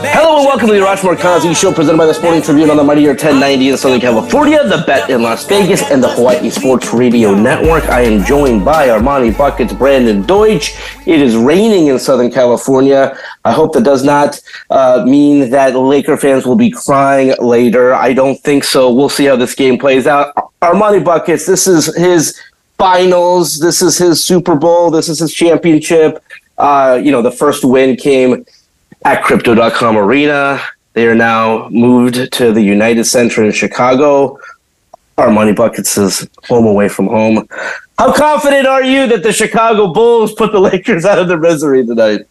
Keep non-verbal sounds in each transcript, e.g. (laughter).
Hello and welcome to the Arash Markazi Show presented by the Sporting Tribune on the Mightier 1090 in Southern California, the Bet in Las Vegas, and the Hawaii Sports Radio Network. I am joined by Armani Buckets, Brandon Deutsch. It is raining in Southern California. I hope that does not uh, mean that Laker fans will be crying later. I don't think so. We'll see how this game plays out. Armani Buckets, this is his finals. This is his Super Bowl. This is his championship. Uh, you know, the first win came at crypto.com arena. They are now moved to the United Center in Chicago. Armani Buckets is home away from home. How confident are you that the Chicago Bulls put the Lakers out of their misery tonight?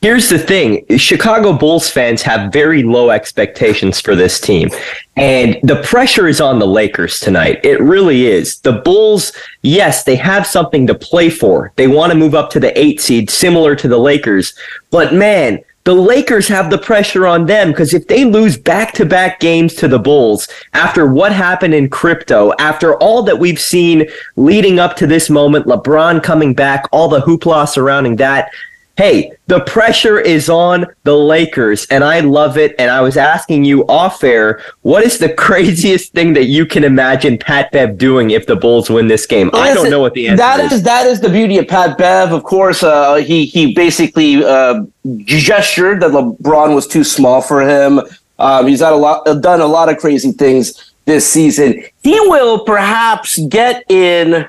Here's the thing Chicago Bulls fans have very low expectations for this team. And the pressure is on the Lakers tonight. It really is. The Bulls, yes, they have something to play for. They want to move up to the eight seed, similar to the Lakers. But man, the Lakers have the pressure on them because if they lose back to back games to the Bulls after what happened in crypto, after all that we've seen leading up to this moment, LeBron coming back, all the hoopla surrounding that, hey, the pressure is on the Lakers, and I love it. And I was asking you off air, what is the (laughs) craziest thing that you can imagine Pat Bev doing if the Bulls win this game? I don't know what the answer that is. is. That is the beauty of Pat Bev. Of course, uh, he he basically uh, gestured that LeBron was too small for him. Um, he's had a lot, done a lot of crazy things this season. He will perhaps get in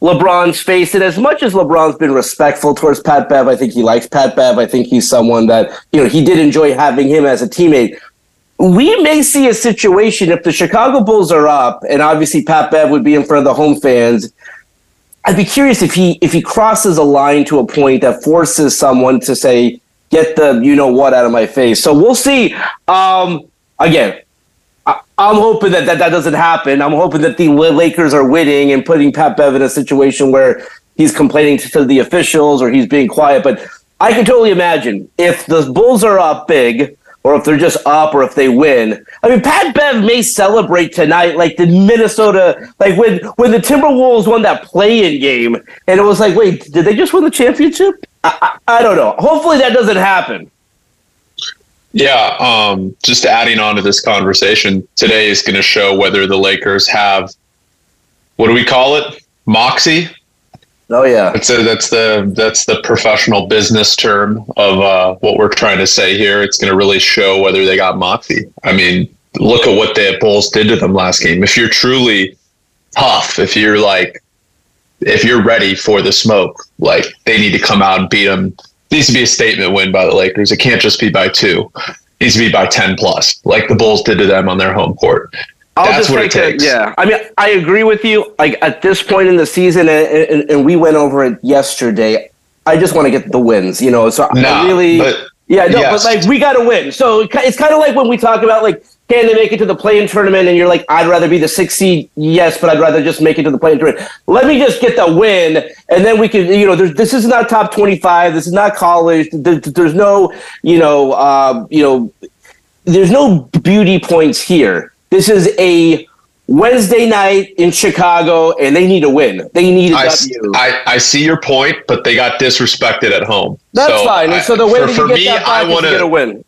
LeBron's face. And as much as LeBron's been respectful towards Pat Bev, I think he likes Pat Bev. I think he's someone that, you know, he did enjoy having him as a teammate. We may see a situation if the Chicago Bulls are up, and obviously Pat Bev would be in front of the home fans. I'd be curious if he if he crosses a line to a point that forces someone to say, "Get the you know what out of my face." So we'll see. Um, again, I'm hoping that, that that doesn't happen. I'm hoping that the Lakers are winning and putting Pat Bev in a situation where he's complaining to the officials or he's being quiet. But I can totally imagine if the Bulls are up big or if they're just up or if they win. I mean, Pat Bev may celebrate tonight like the Minnesota, like when, when the Timberwolves won that play-in game and it was like, wait, did they just win the championship? I, I, I don't know. Hopefully that doesn't happen. Yeah, um, just adding on to this conversation, today is going to show whether the Lakers have what do we call it? Moxie. Oh yeah, that's a, that's the that's the professional business term of uh, what we're trying to say here. It's going to really show whether they got moxie. I mean, look at what the Bulls did to them last game. If you're truly tough, if you're like, if you're ready for the smoke, like they need to come out and beat them needs to be a statement win by the Lakers. It can't just be by two. It needs to be by 10 plus, like the Bulls did to them on their home court. I'll That's just what it takes. yeah, I mean, I agree with you. Like at this point in the season, and, and, and we went over it yesterday. I just want to get the wins, you know. So Nah, I really, yeah, no, yes. but like we got to win. So it's kind of like when we talk about like can they make it to the play-in tournament, and you're like, I'd rather be the sixth seed, yes, but I'd rather just make it to the play-in tournament. Let me just get the win, and then we can, you know, there's, this is not top twenty-five. This is not college. There, there's no, you know, uh, you know, there's no beauty points here. This is a Wednesday night in Chicago, and they need a win. They need a I, W. I, I see your point, but they got disrespected at home. That's So fine. I- so the way for, for get me, that I back is want to get a win.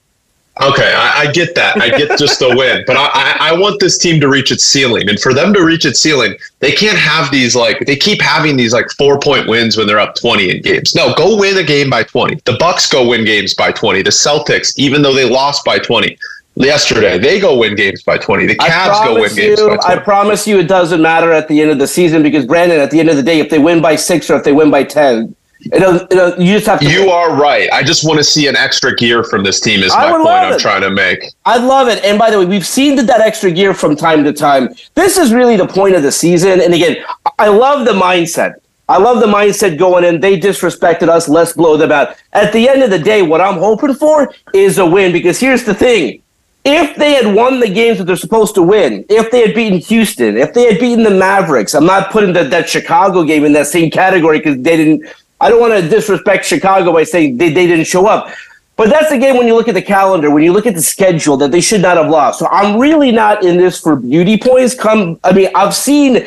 Okay, I, I get that. I get just the win, but I, I, I want this team to reach its ceiling, and for them to reach its ceiling, they can't have these like they keep having these like four point wins when they're up twenty in games. No, go win a game by twenty. The Bucks go win games by twenty. The Celtics, even though they lost by twenty yesterday, they go win games by twenty. The Cavs go win promise games you, by I promise you, it doesn't matter at the end of the season because Brandon, at the end of the day, if they win by six or if they win by ten, It'll, it'll, you just have to. You are right. I just want to see an extra gear from this team. Is my point I'm it. trying to make. I love it. And by the way, we've seen that, that extra gear from time to time. This is really the point of the season. And again, I love the mindset. I love the mindset going in. They disrespected us. Let's blow them out. At the end of the day, what I'm hoping for is a win. Because here's the thing: if they had won the games that they're supposed to win, if they had beaten Houston, if they had beaten the Mavericks, I'm not putting the, that Chicago game in that same category because they didn't I don't want to disrespect Chicago by saying they, they didn't show up. But that's the game when you look at the calendar, when you look at the schedule that they should not have lost. So I'm really not in this for beauty points. Come, I mean, I've seen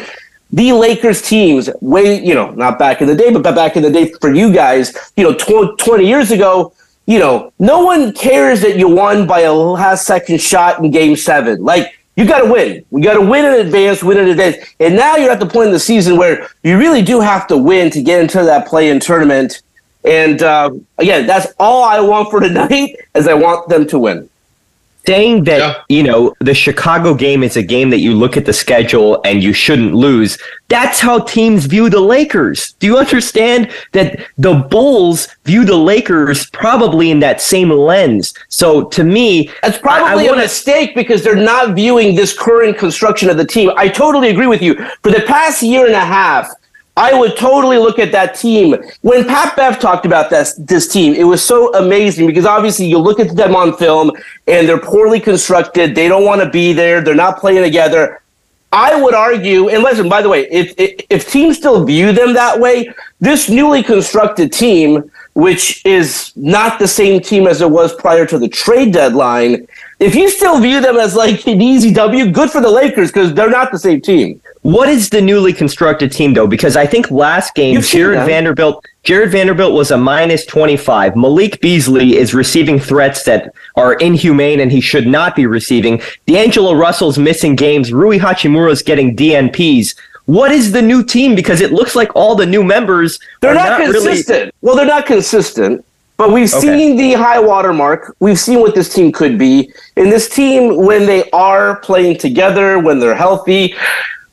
the Lakers teams way, you know, not back in the day, but back in the day for you guys, you know, tw- 20 years ago, you know, no one cares that you won by a last second shot in game seven. Like, you got to win. We got to win in advance, win in advance. And now you're at the point in the season where you really do have to win to get into that play-in tournament. And uh, again, that's all I want for tonight, (laughs) is I want them to win saying that yeah. you know the Chicago game is a game that you look at the schedule and you shouldn't lose. That's how teams view the Lakers. Do you understand that the Bulls view the Lakers probably in that same lens? So to me, that's probably I, I wanna... a mistake because they're not viewing this current construction of the team. I totally agree with you. For the past year and a half, I would totally look at that team. When Pat Bev talked about this this team, it was so amazing because obviously you look at them on film and they're poorly constructed. They don't want to be there. They're not playing together. I would argue, and listen, by the way, if, if, if teams still view them that way, this newly constructed team, which is not the same team as it was prior to the trade deadline, if you still view them as like an easy W, good for the Lakers because they're not the same team. What is the newly constructed team though? Because I think last game You've Jared Vanderbilt Jared Vanderbilt was a minus 25. Malik Beasley is receiving threats that are inhumane and he should not be receiving. D'Angelo Russell's missing games. Rui Hachimura is getting DNPs. What is the new team? Because it looks like all the new members they're not, not, consistent. Really... Well, they're not consistent. But we've okay. seen the high water mark. We've seen what this team could be. And this team, when they are playing together, when they're healthy,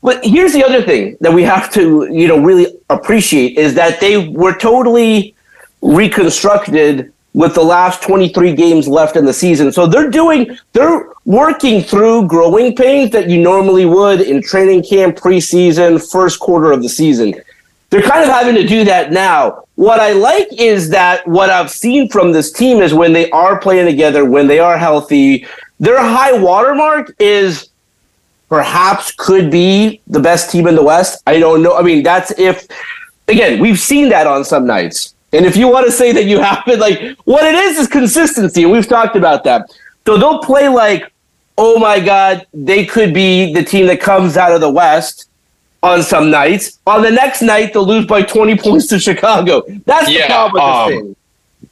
but here's the other thing that we have to, you know, really appreciate is that they were totally reconstructed with the last 23 games left in the season. So they're doing, they're working through growing pains that you normally would in training camp, preseason, first quarter of the season. They're kind of having to do that now. What I like is that what I've seen from this team is when they are playing together, when they are healthy, their high watermark is perhaps could be the best team in the West. I don't know. I mean, that's if, again, we've seen that on some nights. And if you want to say that you (laughs) haven't, like, what it is is consistency. And we've talked about that. So they'll play like, oh my God, they could be the team that comes out of the West on some nights. On the next night, they'll lose by 20 points to Chicago. That's yeah, the problem with um, this thing.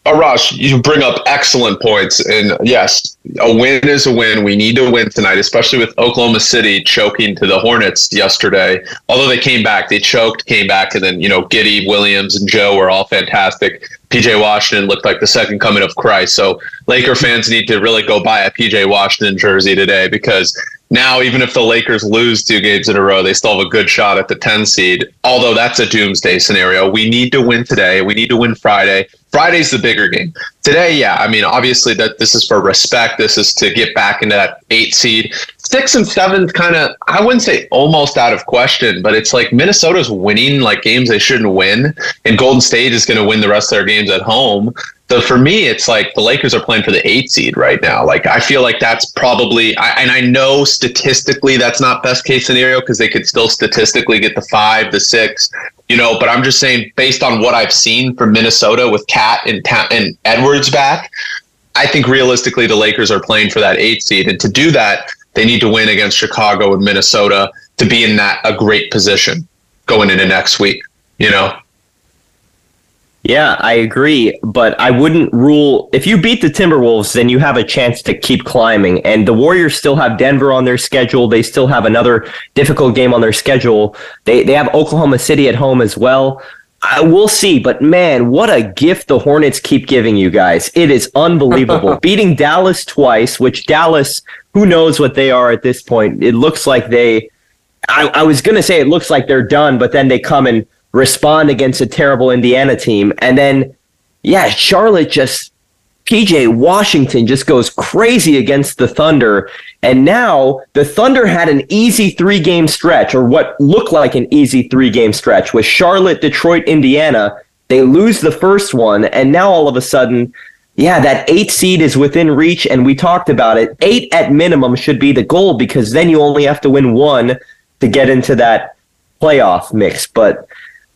Arash, you bring up excellent points. And yes, a win is a win. We need to win tonight, especially with Oklahoma City choking to the Hornets yesterday. Although they came back, they choked, came back, and then, you know, Giddey, Williams, and Joe were all fantastic. PJ Washington looked like the second coming of Christ. So Laker fans need to really go buy a PJ Washington jersey today because now even if the Lakers lose two games in a row, they still have a good shot at the 10 seed. Although that's a doomsday scenario. We need to win today. We need to win Friday. Friday's the bigger game. Today, yeah, I mean, obviously that this is for respect. This is to get back into that eight seed. Six and seven kind of I wouldn't say almost out of question, but it's like Minnesota's winning like games they shouldn't win, and Golden State is going to win the rest of their games at home. So for me, it's like the Lakers are playing for the eight seed right now. Like I feel like that's probably, I, and I know statistically that's not best case scenario because they could still statistically get the five, the six, you know. But I'm just saying, based on what I've seen from Minnesota with KAT and and Edwards back, I think realistically the Lakers are playing for that eight seed, and to do that, they need to win against Chicago and Minnesota to be in that a great position going into next week. You know. Yeah, I agree, but I wouldn't rule if you beat the Timberwolves, then you have a chance to keep climbing. And the Warriors still have Denver on their schedule. They still have another difficult game on their schedule. They they have Oklahoma City at home as well. I will see, but man, what a gift the Hornets keep giving you guys. It is unbelievable. (laughs) Beating Dallas twice, which Dallas, who knows what they are at this point. It looks like they I, I was gonna say it looks like they're done, but then they come and respond against a terrible Indiana team. And then, yeah, Charlotte just, PJ Washington just goes crazy against the Thunder. And now the Thunder had an easy three game stretch, or what looked like an easy three game stretch with Charlotte, Detroit, Indiana. They lose the first one. And now all of a sudden, yeah, that eight seed is within reach, and we talked about it. Eight at minimum should be the goal because then you only have to win one to get into that playoff mix. But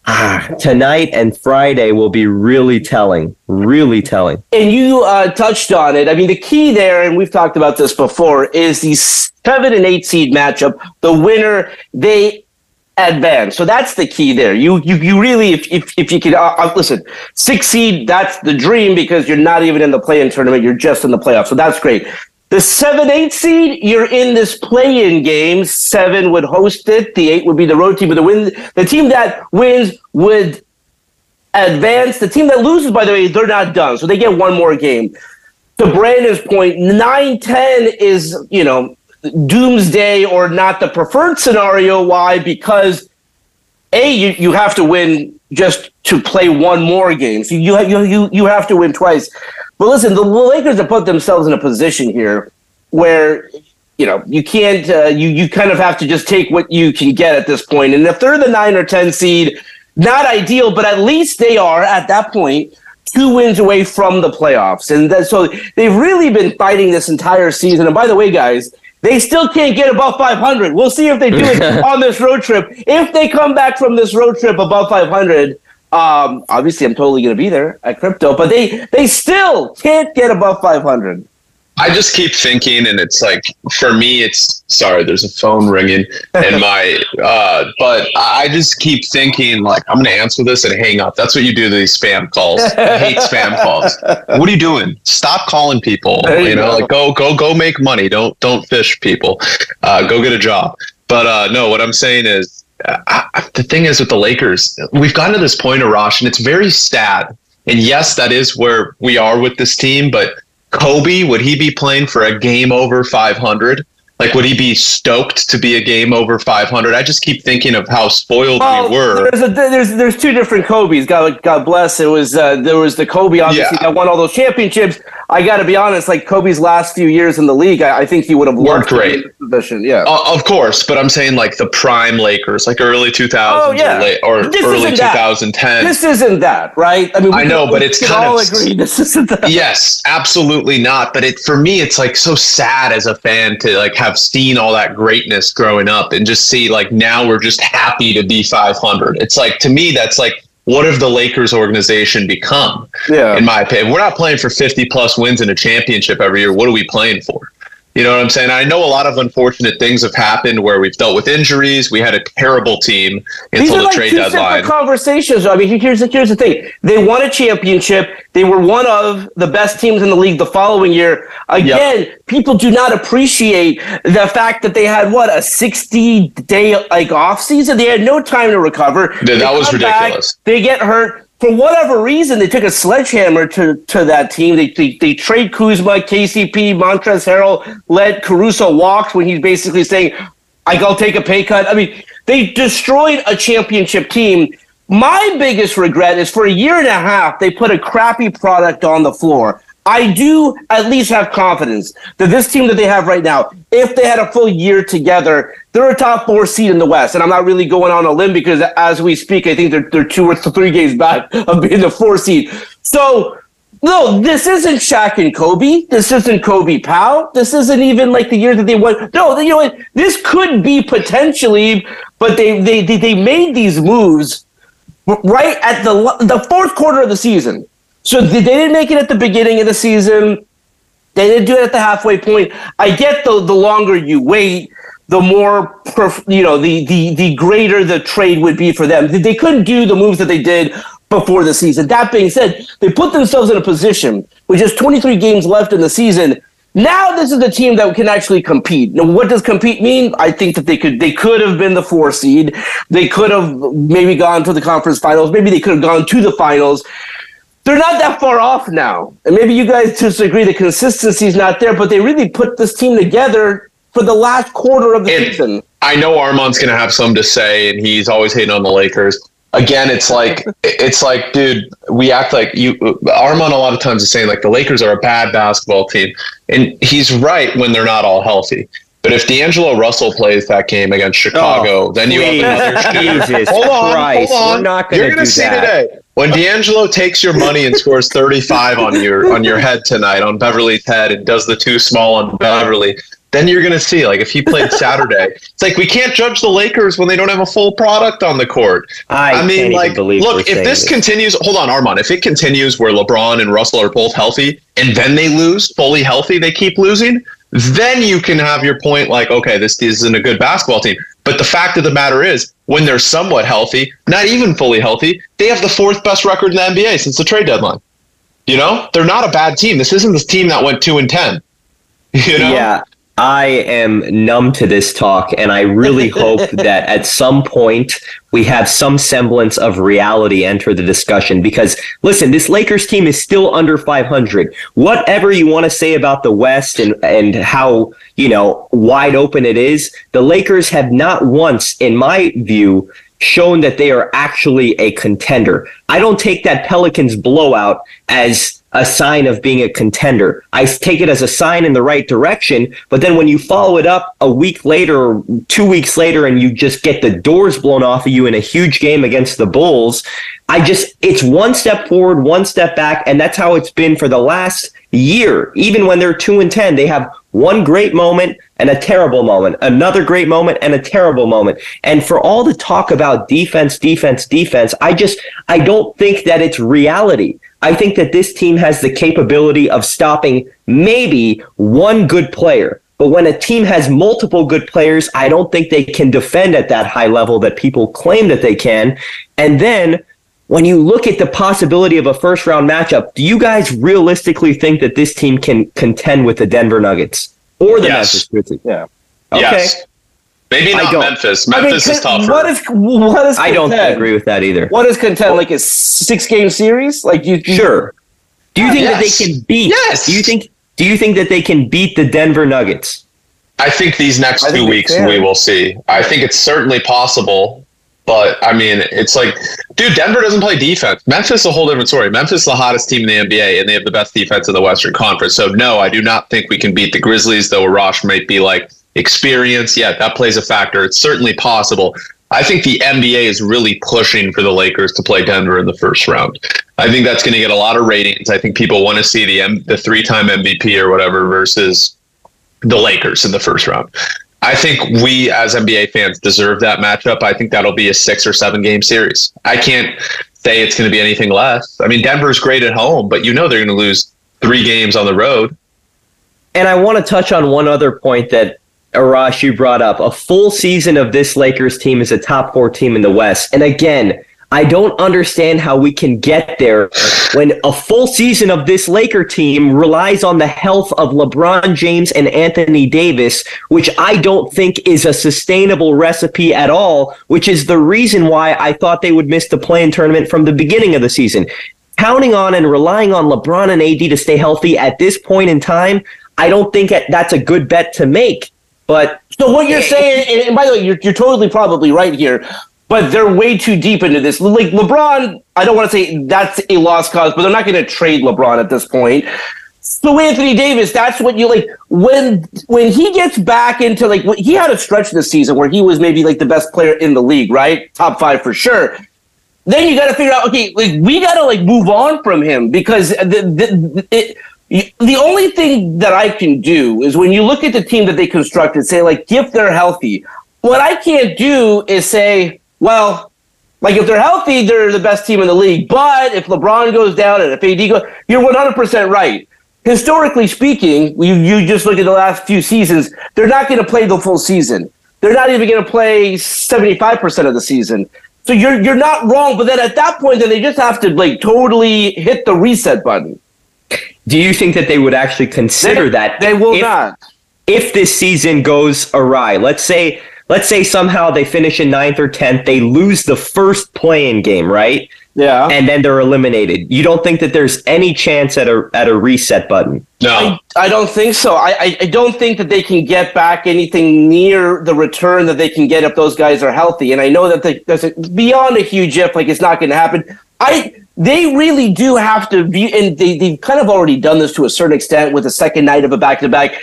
ah, tonight and Friday will be really telling, really telling. And you uh, touched on it. I mean, the key there, and we've talked about this before, is the seven and eight seed matchup. The winner, they advance. So that's the key there. You you you really, if if, if you can uh, uh, listen, six seed, that's the dream because you're not even in the play-in tournament. You're just in the playoffs. So that's great. The seven eight seed, you're in this play-in game. Seven would host it. The eight would be the road team. But the win, the team that wins would advance. The team that loses, by the way, they're not done. So they get one more game. To Brandon's point, 9 10 is, you know, doomsday or not the preferred scenario. Why? Because a you, you have to win just to play one more game. So you you you you have to win twice. But listen, the Lakers have put themselves in a position here where you know you can't uh, you you kind of have to just take what you can get at this point. And if they're the nine or ten seed, not ideal, but at least they are at that point two wins away from the playoffs. And that, so they've really been fighting this entire season. And by the way, guys, they still can't get above 500. We'll see if they do it (laughs) on this road trip. If they come back from this road trip above 500, um, obviously I'm totally going to be there at crypto, but they they still can't get above 500. I just keep thinking, and it's like for me, it's sorry. There's a phone ringing, and (laughs) my uh, but I just keep thinking like I'm gonna answer this and hang up. That's what you do to these spam calls. I hate spam calls. What are you doing? Stop calling people. You, you, know, go. like go go go make money. Don't don't fish people. Uh, go get a job. But uh, no, what I'm saying is uh, the thing is with the Lakers, we've gotten to this point, Arash, and it's very sad. And yes, that is where we are with this team, but Kobe, would he be playing for a game over 500? Like, would he be stoked to be a game over 500? I just keep thinking of how spoiled well, we were. There's, a, there's there's two different Kobe's. God God bless. It was uh, there was the Kobe obviously yeah. that won all those championships. I got to be honest. Like Kobe's last few years in the league, I, I think he would have worked great. Position, yeah. Uh, of course, but I'm saying like the prime Lakers, like early 2000s oh, yeah. or, late, or early 2010. This isn't that, right? I mean, I know, but it's kind all of agree. (laughs) This isn't that. Yes, absolutely not. But it for me, it's like so sad as a fan to like have seen all that greatness growing up and just see like now we're just happy to be 500. It's like to me that's like what have the Lakers organization become? Yeah. In my opinion, we're not playing for 50 plus wins in a championship every year. What are we playing for? You know what I'm saying? I know a lot of unfortunate things have happened where we've dealt with injuries. We had a terrible team until These are the like trade two deadline. Conversations. I mean, here's the, here's the thing: they won a championship. They were one of the best teams in the league the following year. Again, yep. people do not appreciate the fact that they had what a 60 day like off season. They had no time to recover. Yeah, that was ridiculous. Back, they get hurt for whatever reason, they took a sledgehammer to, to that team. They, they, they trade Kuzma, KCP, Montrezl Harrell, let Caruso walk when he's basically saying, I'll take a pay cut. I mean, they destroyed a championship team. My biggest regret is for a year and a half, they put a crappy product on the floor. I do at least have confidence that this team that they have right now, if they had a full year together, they're a top four seed in the West. And I'm not really going on a limb because as we speak, I think they're, they're two or three games back of being the four seed. So, no, this isn't Shaq and Kobe. This isn't Kobe Pau. This isn't even like the year that they won. No, you know what? This could be potentially, but they, they, they, they made these moves right at the, the fourth quarter of the season so they didn't make it at the beginning of the season. They didn't do it at the halfway point. I get the the longer you wait, the more you know, the the the greater the trade would be for them. They couldn't do the moves that they did before the season. That being said, they put themselves in a position with just 23 games left in the season. Now this is a team that can actually compete. Now, what does compete mean? I think that they could they could have been the four seed. They could have maybe gone to the conference finals. Maybe they could have gone to the finals they're not that far off now. And maybe you guys disagree the consistency is not there, but they really put this team together for the last quarter of the and season. I know Armand's going to have some to say, and he's always hating on the Lakers. again, it's like (laughs) it's like, dude, we act like you. Armand a lot of times is saying like the Lakers are a bad basketball team, and he's right when they're not all healthy. But if D'Angelo Russell plays that game against oh, Chicago, Oh, then you have another (laughs) please. Jesus hold on, Christ, hold on. we're not gonna You're gonna see that. today when D'Angelo takes your money and scores (laughs) 35 on your on your head tonight on Beverly's head and does the too small on Beverly. Then you're gonna see like if he played (laughs) Saturday, it's like we can't judge the Lakers when they don't have a full product on the court. I, I, mean, like, look, if this continues, hold on, Armand. If it continues where LeBron and Russell are both healthy, and then they lose fully healthy, they keep losing, then you can have your point. Like, okay, this isn't a good basketball team. But the fact of the matter is, when they're somewhat healthy, not even fully healthy, they have the fourth best record in the NBA since the trade deadline. You know, they're not a bad team. This isn't this team that went two and ten. (laughs) You know, Yeah, I am numb to this talk, and I really (laughs) hope that at some point we have some semblance of reality enter the discussion. Because listen, this Lakers team is still under 500. Whatever you want to say about the West and and how you know wide open it is, the Lakers have not once, in my view, shown that they are actually a contender. I don't take that Pelicans blowout as a sign of being a contender. I take it as a sign in the right direction, but then when you follow it up a week later two weeks later and you just get the doors blown off of you in a huge game against the Bulls, I just, it's one step forward, one step back, and that's how it's been for the last year. Even when they're two and 10, they have one great moment and a terrible moment, another great moment and a terrible moment. And for all the talk about defense, defense, defense, I just, I don't think that it's reality. I think that this team has the capability of stopping maybe one good player. But when a team has multiple good players, I don't think they can defend at that high level that people claim that they can. And then when you look at the possibility of a first round matchup, do you guys realistically think that this team can contend with the Denver Nuggets or the Yes. Memphis Grizzlies? Yeah. Okay. Yes. Maybe I not don't. Memphis. I mean, Memphis is con- tougher. what is what is I don't agree with that either. What is contend? Like a six game series? Like you? you- Sure. Do you think Yes. that they can beat? Yes. Do you think? Do you think that they can beat the Denver Nuggets? I think these next I two weeks we will see. I think it's certainly possible, but I mean, it's like, dude, Denver doesn't play defense. Memphis is a whole different story. Memphis is the hottest team in the NBA, and they have the best defense in the Western Conference. So no, I do not think we can beat the Grizzlies. Though Arash might be like experience, yeah, that plays a factor. It's certainly possible. I think the NBA is really pushing for the Lakers to play Denver in the first round. I think that's going to get a lot of ratings. I think people want to see the M- the three time MVP or whatever versus the Lakers in the first round. I think we as NBA fans deserve that matchup. I think that'll be a six or seven game series. I can't say it's going to be anything less. I mean, Denver's great at home, but you know they're going to lose three games on the road. And I want to touch on one other point that Arash you brought up. A full season of this Lakers team is a top four team in the West. And again, I don't understand how we can get there when a full season of this Laker team relies on the health of LeBron James and Anthony Davis, which I don't think is a sustainable recipe at all, which is the reason why I thought they would miss the play-in tournament from the beginning of the season. Counting on and relying on LeBron and AD to stay healthy at this point in time, I don't think that's a good bet to make. But So what you're saying, and, by the way, you're you're totally probably right here, but they're way too deep into this. Like LeBron, I don't want to say that's a lost cause, but they're not going to trade LeBron at this point. So Anthony Davis, that's what you like when when he gets back into like he had a stretch this season where he was maybe like the best player in the league, right? Top five for sure. Then you got to figure out, okay, like we got to like move on from him because the the it, the only thing that I can do is when you look at the team that they constructed, say like if they're healthy, what I can't do is say, well, like if they're healthy, they're the best team in the league. But if LeBron goes down and if AD goes, you're 100 percent right. Historically speaking, you you just look at the last few seasons, they're not going to play the full season. They're not even going to play 75 percent of the season. So you're you're not wrong. But then at that point, then they just have to like totally hit the reset button. Do you think that they would actually consider They- that? They will if- not. if this season goes awry, let's say let's say somehow they finish in ninth or tenth, they lose the first play-in game, right? Yeah. and then they're eliminated. You don't think that there's any chance at a at a reset button? No, I, I don't think so. I, I, I don't think that they can get back anything near the return that they can get if those guys are healthy. And I know that they, that's a, beyond a huge if, like it's not going to happen. I they really do have to be, and they they've kind of already done this to a certain extent with the second night of a back to back.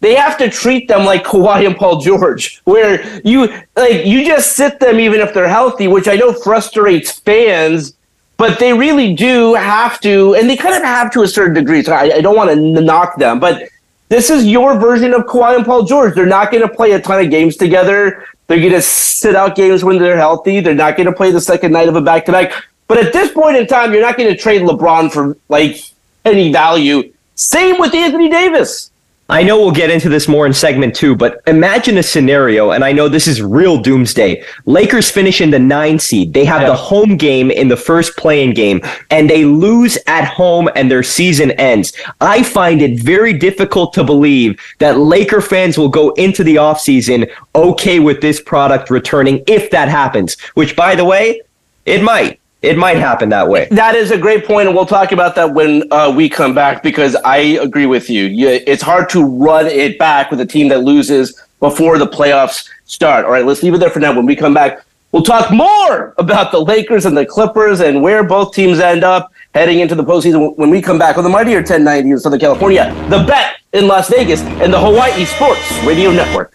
They have to treat them like (laughs) Kawhi and Paul George, where you like you just sit them even if they're healthy, which I know frustrates fans but they really do have to, and they kind of have to a certain degree. So I, I don't want to knock them, but this is your version of Kawhi and Paul George. They're not going to play a ton of games together. They're going to sit out games when they're healthy. They're not going to play the second night of a back to back. But at this point in time, you're not going to trade LeBron for like any value. Same with Anthony Davis. I know we'll get into this more in segment two, but imagine a scenario, and I know this is real doomsday. Lakers finish in the nine seed. They have Yeah. the home game in the first play-in game, and they lose at home, and their season ends. I find it very difficult to believe that Laker fans will go into the offseason okay with this product returning if that happens, which, by the way, it might. It might happen that way. That is a great point, and we'll talk about that when uh, we come back because I agree with you. It's hard to run it back with a team that loses before the playoffs start. All right, let's leave it there for now. When we come back, we'll talk more about the Lakers and the Clippers and where both teams end up heading into the postseason when we come back on the Mightier 1090 in Southern California, the Bet in Las Vegas, and the Hawaii Sports Radio Network.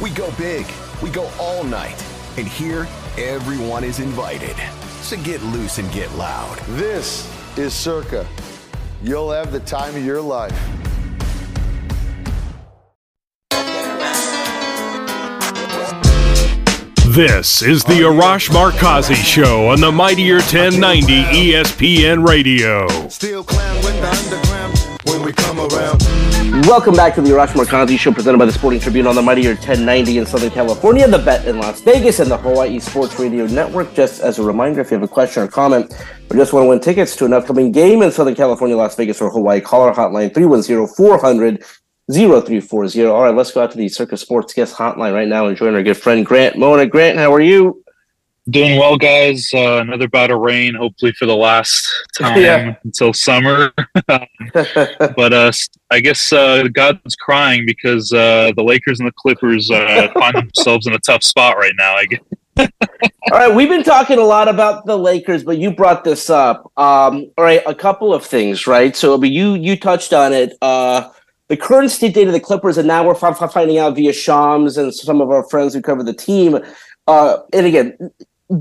We go big, we go all night, and here, everyone is invited. So get loose and get loud. This is Circa. You'll have the time of your life. This is the Arash Markazi Show on the Mightier 1090 ESPN Radio. Still clown with the underground when we come around. Welcome back to the Arash Markazi Show presented by the Sporting Tribune on the Mightier 1090 in Southern California, the Bet in Las Vegas, and the Hawaii Sports Radio Network. Just as a reminder, if you have a question or comment or just want to win tickets to an upcoming game in Southern California, Las Vegas, or Hawaii, call our hotline 310 400 0340. All right, let's go out to the Circa Sports Guest Hotline right now and join our good friend Grant Mona. Grant, how are you? Doing well, guys. Uh, another bout of rain, hopefully for the last (laughs) time Yeah. until summer. (laughs) but uh, I guess uh, God's crying because uh, the Lakers and the Clippers uh, find (laughs) themselves in a tough spot right now. I guess. All right, we've been talking a lot about the Lakers, but you brought this up. Um, all right, a couple of things, right? So, but you you touched on it. Uh, the current state data of the Clippers, and now we're fi- fi- finding out via Shams and some of our friends who cover the team. Uh, and again,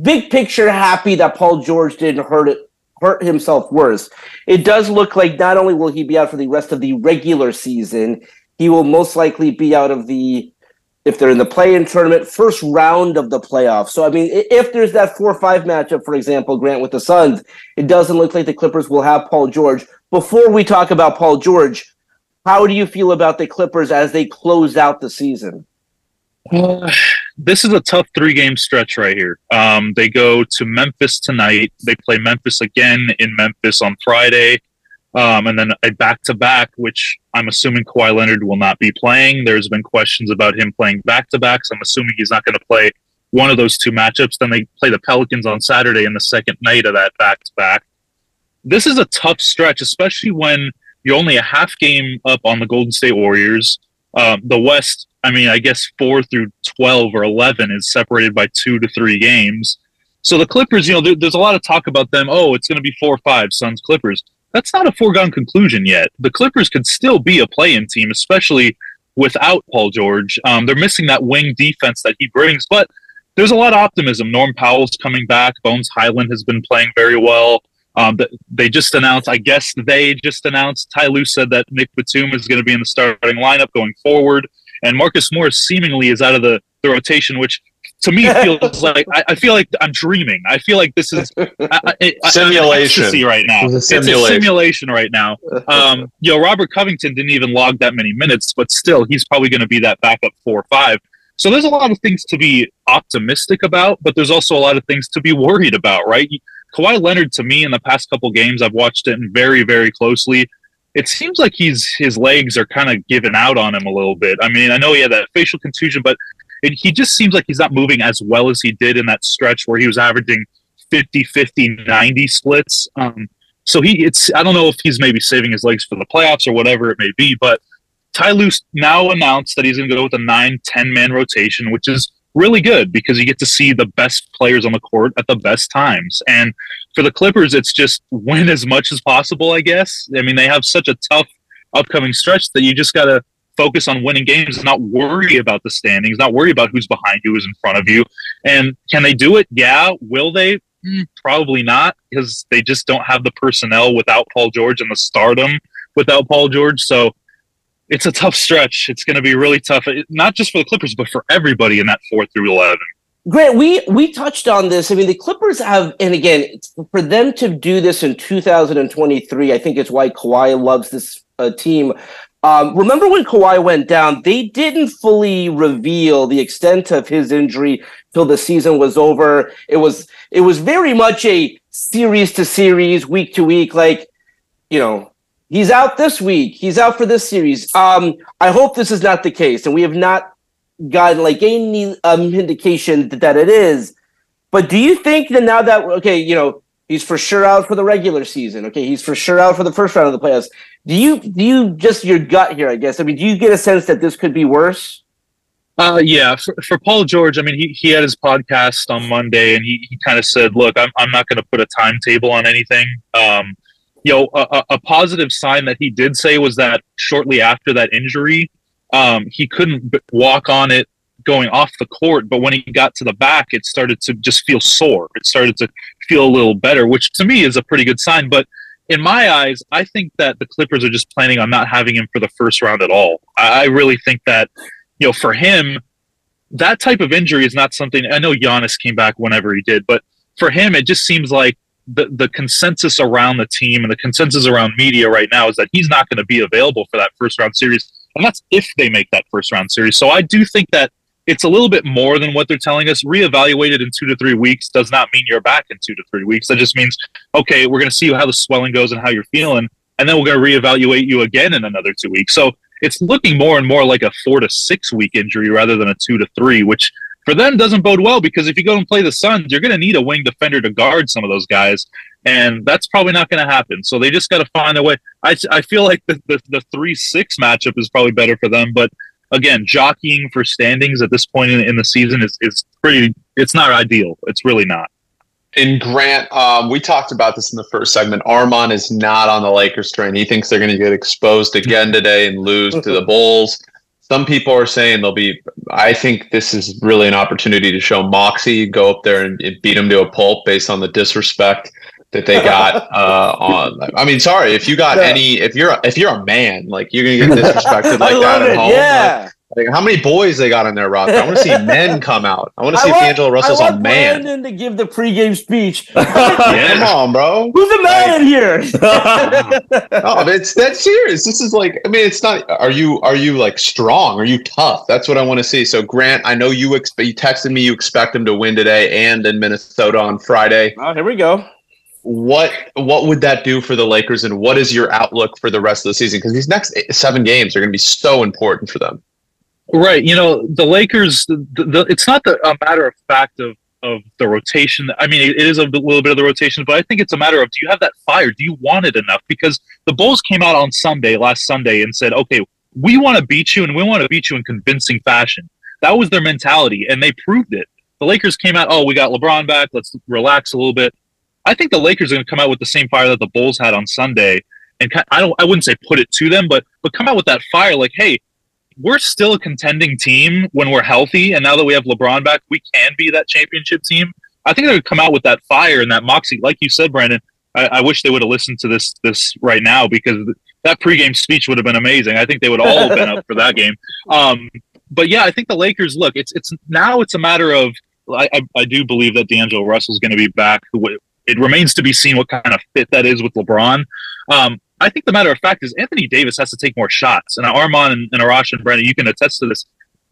big picture, happy that Paul George didn't hurt it hurt himself worse. It does look like not only will he be out for the rest of the regular season, he will most likely be out of the if they're in the play-in tournament, first round of the playoffs. So I mean, if there's that four-five matchup, for example, Grant with the Suns, it doesn't look like the Clippers will have Paul George. Before we talk about Paul George, how do you feel about the Clippers as they close out the season? Uh, this is a tough three game stretch right here. Um, they go to Memphis tonight. They play Memphis again in Memphis on Friday. Um, and then a back to back, which I'm assuming Kawhi Leonard will not be playing. There's been questions about him playing back to backs. I'm assuming he's not going to play one of those two matchups. Then they play the Pelicans on Saturday in the second night of that back to back. This is a tough stretch, especially when you're only a half game up on the Golden State Warriors. Um, the West, I mean, I guess four through 12 or 11 is separated by two to three games. So the Clippers, you know, there, there's a lot of talk about them. Oh, it's going to be four or five Suns Clippers. That's not a foregone conclusion yet. The Clippers could still be a play in team, especially without Paul George. Um, they're missing that wing defense that he brings, but there's a lot of optimism. Norm Powell's coming back. Bones Hyland has been playing very well. Um, they just announced, I guess they just announced, Ty Lue said that Nick Batum is going to be in the starting lineup going forward. And Marcus Morris seemingly is out of the, the rotation, which to me feels (laughs) like I, I, feel like I'm dreaming. I feel like this is I, I, simulation right now. It's a simulation. It's a simulation right now. Um, you know, Robert Covington didn't even log that many minutes, but still, he's probably going to be that backup four or five. So there's a lot of things to be optimistic about, but there's also a lot of things to be worried about, right? Kawhi Leonard, to me, in the past couple games, I've watched it very, very closely. It seems like he's his legs are kind of giving out on him a little bit. I mean, I know he had that facial contusion, but it, he just seems like he's not moving as well as he did in that stretch where he was averaging 50, 50, 90 splits. Um, so he, it's I don't know if he's maybe saving his legs for the playoffs or whatever it may be, but Ty Lue now announced that he's going to go with a 9 10 man rotation, which is really good because you get to see the best players on the court at the best times. And for the Clippers, it's just (laughs) win as much as possible, I guess. I mean, they have such a tough upcoming stretch that you just got to focus on winning games not worry about the standings, not worry about who's behind you, who's in front of you. And can they do it? Yeah. Will they? Mm, probably not because they just don't have the personnel without Paul George and the stardom without Paul George. So it's a tough stretch. It's going to be really tough, not just for the Clippers, but for everybody in that four through eleven. Grant, we we touched on this. I mean, the Clippers have, and again, for them to do this in 2023, I think it's why Kawhi loves this uh, team. Um, remember when Kawhi went down? They didn't fully reveal the extent of his injury till the season was over. It was it was very much a series to series, week to week. Like, you know, He's out this week. He's out for this series. Um, I hope this is not the case, and we have not gotten like any um, indication that, that it is. But do you think that now that okay, you know, he's for sure out for the regular season. Okay, he's for sure out for the first round of the playoffs. Do you do you just your gut here? I guess. I mean, do you get a sense that this could be worse? Uh, yeah, for, for Paul George, I mean, he, he had his podcast on Monday, and he, he kind of said, "Look, I'm I'm not going to put a timetable on anything." Um, you know, a, a, positive sign that he did say was that shortly after that injury, um, he couldn't walk on it going off the court. But when he got to the back, it started to just feel sore. It started to feel a little better, which to me is a pretty good sign. But in my eyes, I think that the Clippers are just planning on not having him for the first round at all. I, I really think that, you know, for him, that type of injury is not something. I know Giannis came back whenever he did, but for him, it just seems like the, the consensus around the team and the consensus around media right now is that he's not going to be available for that first round series. And that's if they make that first round series. So I do think that it's a little bit more than what they're telling us. Reevaluated in two to three weeks does not mean you're back in two to three weeks. That just means, okay, we're going to see how the swelling goes and how you're feeling. And then we're going to reevaluate you again in another two weeks. So it's looking more and more like a four to six week injury rather than a two to three, which for them doesn't bode well because if you go and play the Suns, you're going to need a wing defender to guard some of those guys, and that's probably not going to happen. So they just got to find a way. I, I feel like the, the, the three six matchup is probably better for them, but again, jockeying for standings at this point in, in the season is is pretty. It's not ideal. It's really not. In Grant, um, we talked about this in the first segment. Armand is not on the Lakers train. He thinks they're going to get exposed again today and lose to the Bulls some people are saying they'll be. I think this is really an opportunity to show moxie, go up there and, beat them to a pulp based on the disrespect that they got (laughs) uh, on. I mean, sorry if you got yeah. any. If you're if you're a man, like you're gonna get (laughs) disrespected like that at home. Yeah. Like, like, how many boys they got in their roster? I want to see (laughs) men come out. I want to see want, if D'Angelo Russell's a man. Brandon to give the pregame speech. (laughs) yeah. Come on, bro. Who's the man like, in here? (laughs) no, it's that serious. This is like, I mean, it's not. Are you are you like strong? Are you tough? That's what I want to see. So, Grant, I know you expect. You texted me. You expect him to win today and in Minnesota on Friday. Oh, here we go what what would that do for the Lakers and what is your outlook for the rest of the season because these next seven games are going to be so important for them Right. You know, the Lakers, the, the, it's not the, a matter of fact of, of the rotation. I mean, it is a little bit of the rotation, but I think it's a matter of do you have that fire? Do you want it enough? Because the Bulls came out on Sunday, last Sunday, and said, okay, we want to beat you and we want to beat you in convincing fashion. That was their mentality, and they proved it. The Lakers came out, oh, we got LeBron back. Let's relax a little bit. I think the Lakers are going to come out with the same fire that the Bulls had on Sunday, and I don't, I wouldn't say put it to them, but but come out with that fire, like, hey, we're still a contending team when we're healthy. And now that we have LeBron back, we can be that championship team. I think they would come out with that fire and that moxie, like you said, Brandon. I, I wish they would have listened to this this right now because that pregame speech would have been amazing. I think they would all have (laughs) been up for that game. Um, but yeah, I think the Lakers look. It's it's now it's a matter of I, I, I do believe that D'Angelo Russell is going to be back. It remains to be seen what kind of fit that is with LeBron. Um, I think the matter of fact is Anthony Davis has to take more shots. And Armand and, and Arash and Brandon, you can attest to this.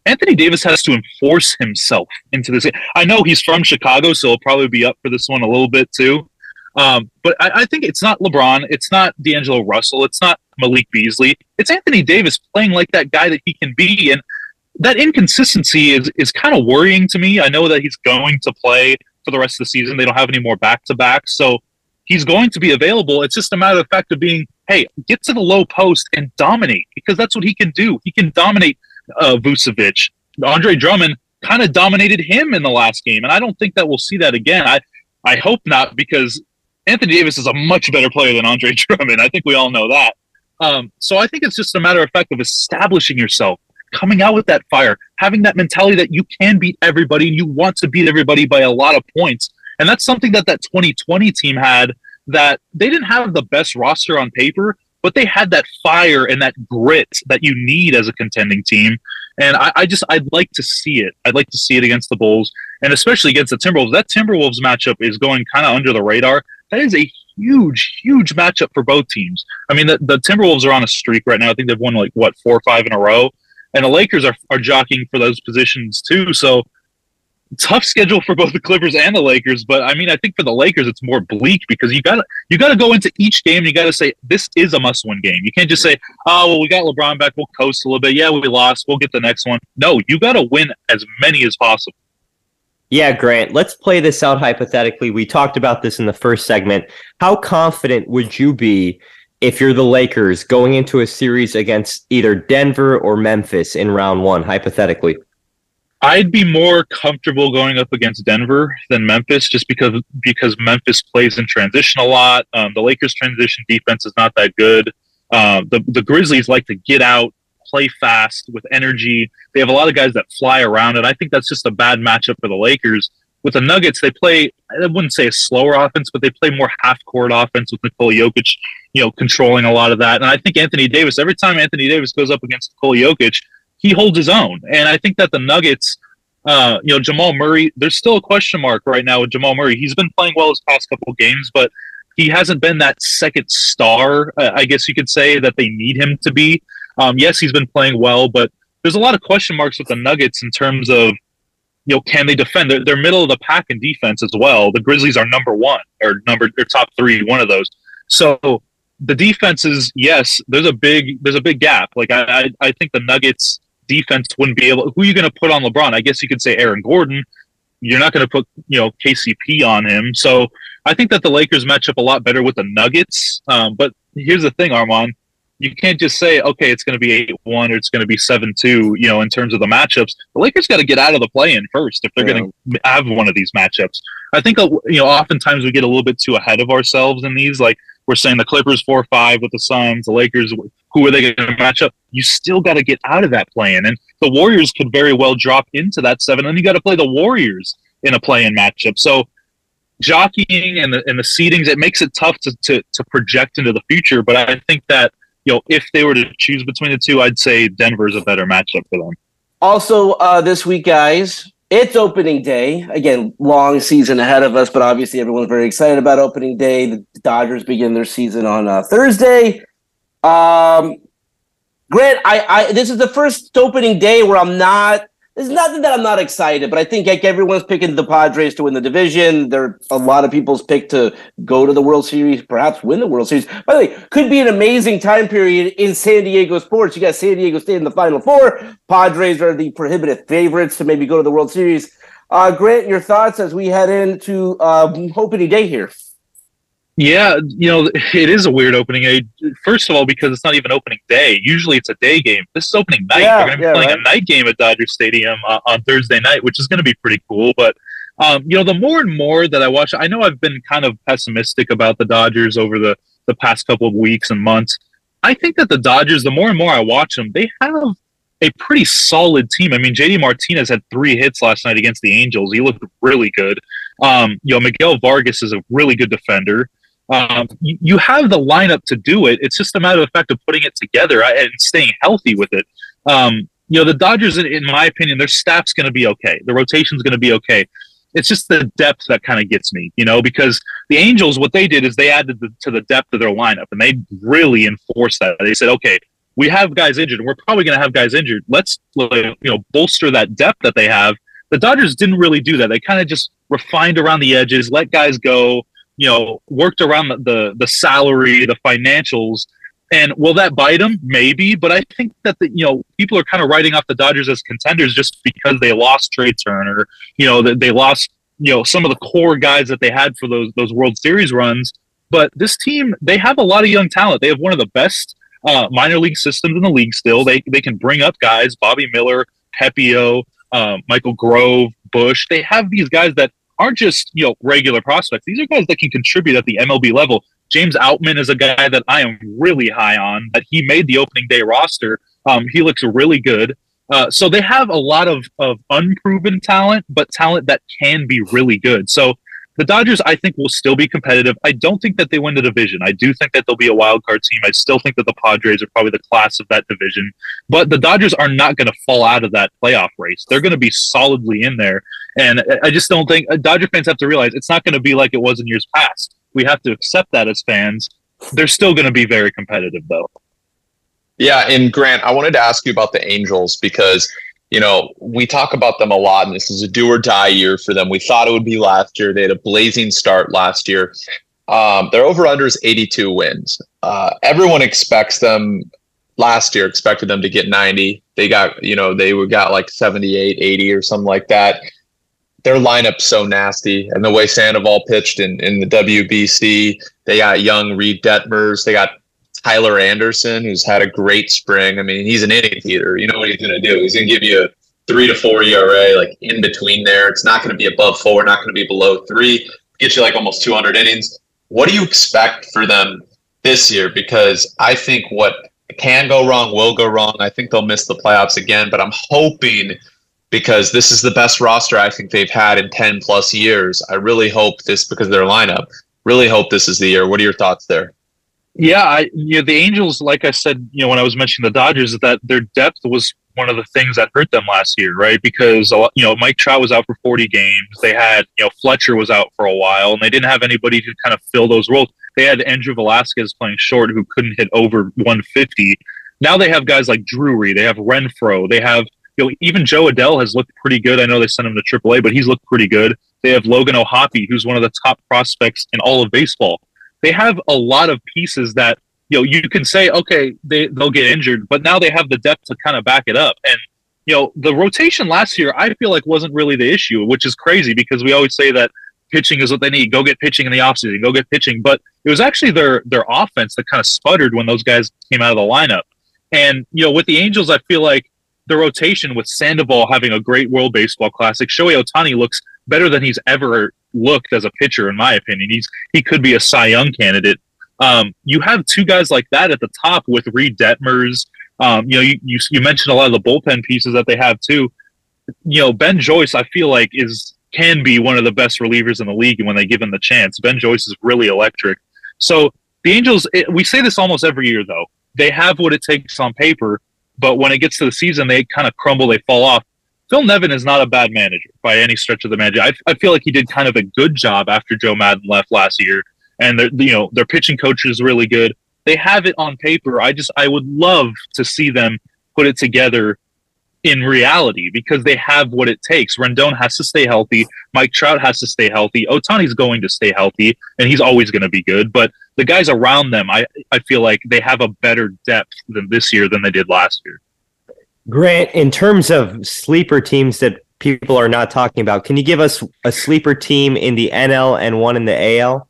Anthony Davis has to enforce himself into this. I know he's from Chicago, so he'll probably be up for this one a little bit too. Um, but I, I, think it's not LeBron, it's not D'Angelo Russell, it's not Malik Beasley. It's Anthony Davis playing like that guy that he can be, and that inconsistency is is kind of worrying to me. I know that he's going to play for the rest of the season. They don't have any more back to back, so he's going to be available. It's just a matter of fact of being, hey, get to the low post and dominate because that's what he can do. He can dominate uh, Vucevic. Andre Drummond kind of dominated him in the last game, and I don't think that we'll see that again. I I hope not because Anthony Davis is a much better player than Andre (laughs) Drummond. I think we all know that. Um, so I think it's just a matter of fact of establishing yourself, coming out with that fire, having that mentality that you can beat everybody and you want to beat everybody by a lot of points. And that's something that that 2020 team had that they didn't have the best roster on paper, but they had that fire and that grit that you need as a contending team. And I, I, just I'd like to see it. I'd like to see it against the Bulls and especially against the Timberwolves. That Timberwolves matchup is going kind of under the radar. That is a huge, huge matchup for both teams. I mean, the, the Timberwolves are on a streak right now. I think they've won like what four or five in a row, and the Lakers are are jockeying for those positions too. So tough schedule for both the Clippers and the Lakers. But I mean, I think for the Lakers, it's more bleak because you got to you got to go into each game. and You got to say this is a must-win game. You can't just say, "Oh, well, we got LeBron back. We'll coast a little bit. Yeah, we lost. We'll get the next one." No, you got to win as many as possible. Yeah, Grant, let's play this out hypothetically. We talked about this in the first segment. How confident would you be if you're the Lakers going into a series against either Denver or Memphis in round one, hypothetically? I'd be more comfortable going up against Denver than Memphis, just because because Memphis plays in transition a lot. Um, the Lakers' transition defense is not that good. Um, the the Grizzlies like to get out, play fast with energy. They have a lot of guys that fly around, and I think that's just a bad matchup for the Lakers. With the Nuggets, they play I wouldn't say a slower offense, but they play more half court offense with Nikola Jokic, you know, controlling a lot of that. And I think Anthony Davis, every time Anthony Davis goes up against Nikola Jokic, he holds his own. And I think that the Nuggets, uh, you know, Jamal Murray, there's still a question mark right now with Jamal Murray. He's been playing well his past couple games, but he hasn't been that second star, I guess you could say, that they need him to be. Um, yes, he's been playing well, but there's a lot of question marks with the Nuggets in terms of, you know, can they defend? They're, they're middle of the pack in defense as well. The Grizzlies are number one or number or top three, one of those. So the defense is yes, there's a big there's a big gap. Like I I, I think the Nuggets defense wouldn't be able. Who are you going to put on LeBron? I guess you could say Aaron Gordon. You're not going to put you know KCP on him. So I think that the Lakers match up a lot better with the Nuggets. Um, but here's the thing, Armand you can't just say, okay, it's going to be eight one or it's going to be seven two. You know, in terms of the matchups, the Lakers got to get out of the play in first if they're yeah. going to have one of these matchups. I think uh, you know, oftentimes we get a little bit too ahead of ourselves in these. Like we're saying, the Clippers four five with the Suns, the Lakers. Who are they going to match up? You still got to get out of that play in, and the Warriors could very well drop into that seven, and you got to play the Warriors in a play in matchup. So jockeying and the and the seedings, it makes it tough to, to to project into the future. But I think that you know, if they were to choose between the two, I'd say Denver's a better matchup for them. Also, uh, this week, guys, it's opening day. Again, long season ahead of us, but obviously everyone's very excited about opening day. The Dodgers begin their season on uh, Thursday. Um, Grant, I, I this is the first opening day where I'm not there's nothing that I'm not excited, but I think like everyone's picking the Padres to win the division. There are a lot of people's pick to go to the World Series, perhaps win the World Series. By the way, could be an amazing time period in San Diego sports. You got San Diego State in the Final Four. Padres are the prohibitive favorites to maybe go to the World Series. Uh, Grant, your thoughts as we head into uh, opening day here. Yeah, you know, it is a weird opening. First of all, because it's not even opening day. Usually it's a day game. This is opening night. Yeah, They're going to be yeah, playing right? a night game at Dodger Stadium uh, on Thursday night, which is going to be pretty cool. But, um, you know, the more and more that I watch, I know I've been kind of pessimistic about the Dodgers over the, the past couple of weeks and months. I think that the Dodgers, the more and more I watch them, they have a pretty solid team. I mean, JD Martinez had three hits last night against the Angels. He looked really good. Um, you know, Miguel Vargas is a really good defender. Um, you, you, have the lineup to do it. It's just a matter of fact of putting it together and staying healthy with it. Um, you know, the Dodgers, in, in my opinion, their staff's going to be okay. The rotation's going to be okay. It's just the depth that kind of gets me, you know, because the Angels, what they did is they added the, to the depth of their lineup and they really enforced that. They said, okay, we have guys injured we're probably going to have guys injured. Let's, you know, bolster that depth that they have. The Dodgers didn't really do that. They kind of just refined around the edges, let guys go, you know, worked around the, the, the salary, the financials, and will that bite them? Maybe, but I think that the, you know people are kind of writing off the Dodgers as contenders just because they lost Trea Turner. You know that they lost you know some of the core guys that they had for those those World Series runs. But this team, they have a lot of young talent. They have one of the best uh, minor league systems in the league. Still, they they can bring up guys, Bobby Miller, Pepiot, um, Michael Grove, Busch. They have these guys that aren't just you know regular prospects. These are guys that can contribute at the MLB level. James Outman is a guy that I am really high on. That he made the opening day roster. Um, he looks really good. Uh, so they have a lot of, of unproven talent, but talent that can be really good. So the Dodgers, I think, will still be competitive. I don't think that they win the division. I do think that they'll be a wild card team. I still think that the Padres are probably the class of that division. But the Dodgers are not going to fall out of that playoff race. They're going to be solidly in there. And I just don't think uh, Dodger fans have to realize it's not going to be like it was in years past we have to accept that as fans. They're still going to be very competitive, though. Yeah, and Grant, I wanted to ask you about the Angels because you know we talk about them a lot, and this is a do or die year for them. We thought it would be last year; they had a blazing start last year. Um, their over under is 82 wins. Uh, everyone expects them last year expected them to get 90 they got you know they got like 78 80 or something like that their lineup's so nasty, and the way Sandoval pitched in, in the WBC, they got young Reid Detmers, they got Tyler Anderson, who's had a great spring. I mean, he's an inning eater. You know what he's going to do? He's going to give you a three to four ERA, like in between there. It's not going to be above four, not going to be below three. Get you like almost 200 innings. What do you expect for them this year? Because I think what can go wrong will go wrong. I think they'll miss the playoffs again, but I'm hoping because this is the best roster I think they've had in 10 plus years. I really hope this because of their lineup. Really hope this is the year. What are your thoughts there? Yeah, I, you know, the Angels, like I said, you know, when I was mentioning the Dodgers, that their depth was one of the things that hurt them last year, right? Because you know Mike Trout was out for 40 games. They had you know Fletcher was out for a while, and they didn't have anybody to kind of fill those roles. They had Andrew Velazquez playing short, who couldn't hit over 150. Now they have guys like Drury, they have Renfroe, they have you know, even Jo Adell has looked pretty good. I know they sent him to AAA, but he's looked pretty good. They have Logan O'Hoppe, who's one of the top prospects in all of baseball. They have a lot of pieces that you know you can say, okay, they they'll get injured, but now they have the depth to kind of back it up. And you know, the rotation last year, I feel like wasn't really the issue, which is crazy because we always say that pitching is what they need. Go get pitching in the offseason. Go get pitching. But it was actually their their offense that kind of sputtered when those guys came out of the lineup. And you know, with the Angels, I feel like the rotation with Sandoval having a great World Baseball Classic. Shohei Ohtani looks better than he's ever looked as a pitcher, in my opinion. He's he could be a Cy Young candidate. Um, you have two guys like that at the top with Reid Detmers. Um, you know, you, you, you mentioned a lot of the bullpen pieces that they have too. You know, Ben Joyce, I feel like is can be one of the best relievers in the league when they give him the chance. Ben Joyce is really electric. So the Angels, it, we say this almost every year though. They have what it takes on paper, but when it gets to the season, they kind of crumble, they fall off. Phil Nevin is not a bad manager by any stretch of the manager. I, I feel like he did kind of a good job after Joe Maddon left last year, and you know their pitching coach is really good. They have it on paper. I just I would love to see them put it together in reality because they have what it takes. Rendon has to stay healthy. Mike Trout has to stay healthy. Ohtani's going to stay healthy, and he's always going to be good. But the guys around them, I, I feel like they have a better depth than this year than they did last year. Grant, in terms of sleeper teams that people are not talking about, can you give us a sleeper team in the NL and one in the AL?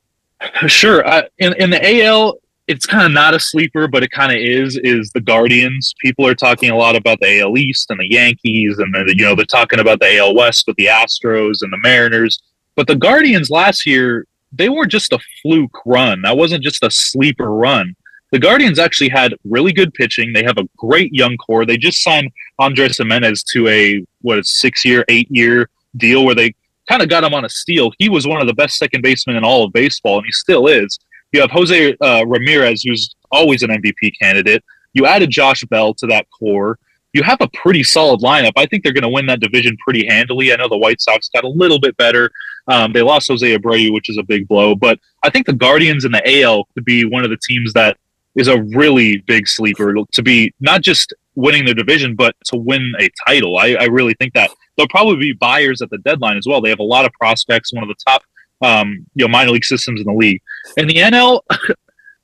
Sure. Uh, in, in the AL, it's kind of not a sleeper, but it kind of is. Is the Guardians? People are talking a lot about the AL East and the Yankees, and you know they're talking about the AL West with the Astros and the Mariners. But the Guardians last year, they were just a fluke run. That wasn't just a sleeper run. The Guardians actually had really good pitching. They have a great young core. They just signed Andres Gimenez to a what is six year, eight year deal where they kind of got him on a steal. He was one of the best second basemen in all of baseball, and he still is. You have Jose uh, Ramirez, who's always an MVP candidate. You added Josh Bell to that core. you have a pretty solid lineup. I think they're going to win that division pretty handily. I know the White Sox got a little bit better. Um, they lost Jose Abreu, which is a big blow, but I think the Guardians and the AL could be one of the teams that is a really big sleeper to be not just winning the division, but to win a title. I, I really think that they'll probably be buyers at the deadline as well. They have a lot of prospects, one of the top um, you know minor league systems in the league. And the NL, (laughs) I,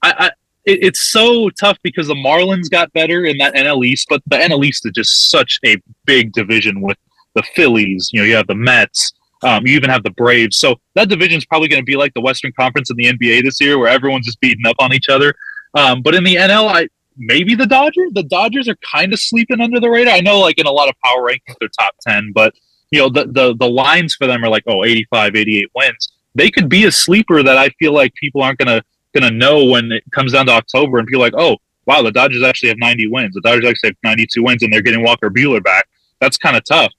I it, it's so tough because the Marlins got better in that NL East, but the NL East is just such a big division with the Phillies. You know, you have the Mets. Um, you even have the Braves. So that division is probably going to be like the Western Conference in the NBA this year, where everyone's just beating up on each other. Um, but in the NL, I maybe the Dodgers. The Dodgers are kind of sleeping under the radar. I know, like in a lot of power rankings, they're top ten, but you know the the the lines for them are like oh 85, 88 wins. They could be a sleeper that I feel like people aren't gonna gonna know when it comes down to October and feel like oh wow the Dodgers actually have 90 wins. The Dodgers actually have 92 wins and they're getting Walker Buehler back. That's kind of tough.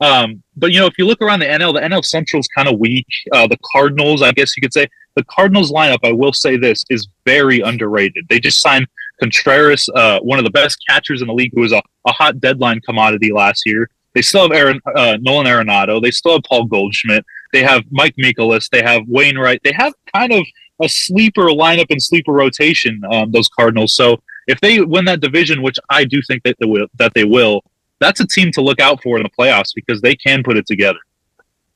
Um, but you know, if you look around the NL, the NL Central is kind of weak. Uh, the Cardinals, I guess you could say, the Cardinals lineup, I will say this, is very underrated. They just signed Contreras, uh, one of the best catchers in the league, who was a, a hot deadline commodity last year. They still have Aaron, uh, Nolan Arenado. They still have Paul Goldschmidt. They have Mike Mikolas. They have Wainwright. They have kind of a sleeper lineup and sleeper rotation. Um, those Cardinals. So if they win that division, which I do think that they will, that they will, that's a team to look out for in the playoffs because they can put it together.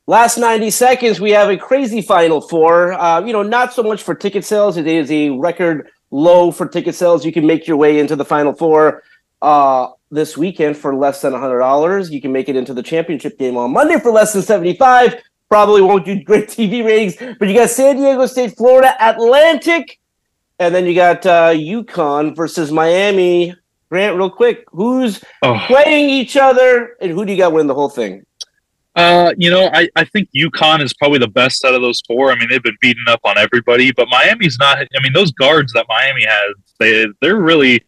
Last 90 seconds, we have a crazy Final Four. Uh, you know, not so much for ticket sales. It is a record low for ticket sales. You can make your way into the Final Four uh, this weekend for less than $100. You can make it into the championship game on Monday for less than 75 Probably won't do great (laughs) TV ratings, but you got San Diego State, Florida Atlantic, and then you got uh, UConn versus Miami. Grant, real quick, who's oh. playing each other, and who do you got win the whole thing? Uh, you know, I, I think UConn is probably the best out of those four. I mean, they've been beating up on everybody, but Miami's not. I mean, those guards that Miami has, they they're really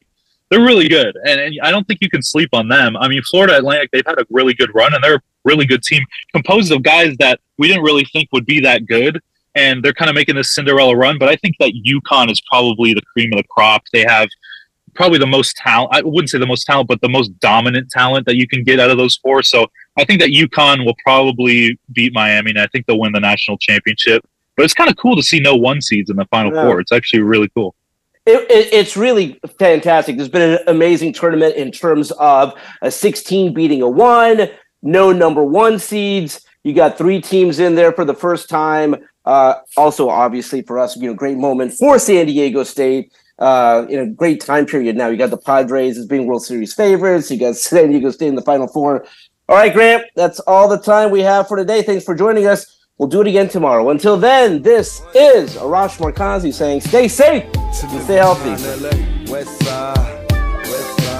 they're really good, and, and I don't think you can sleep on them. I mean, Florida Atlantic, they've had a really good run, and they're a really good team composed of guys that we didn't really think would be that good, and they're kind of making this Cinderella run. But I think that UConn is probably the cream of the crop. They have probably the most talent. I wouldn't say the most talent, but the most dominant talent that you can get out of those four. So I think that UConn will probably beat Miami, and I think they'll win the national championship. But it's kind of cool to see no one seeds in the final yeah. four. It's actually really cool. It, it, it's really fantastic. There's been an amazing tournament in terms of a 16 beating a one, no number one seeds. You got three teams in there for the first time. Uh, also, obviously, for us, you know, great moment for San Diego State uh, in a great time period now. You got the Padres as being World Series favorites. You got (laughs) San Diego State in the Final Four. All right, Grant, that's all the time we have for today. Thanks for joining us. We'll do it again tomorrow. Until then, this is Arash Markazi saying stay safe and stay healthy.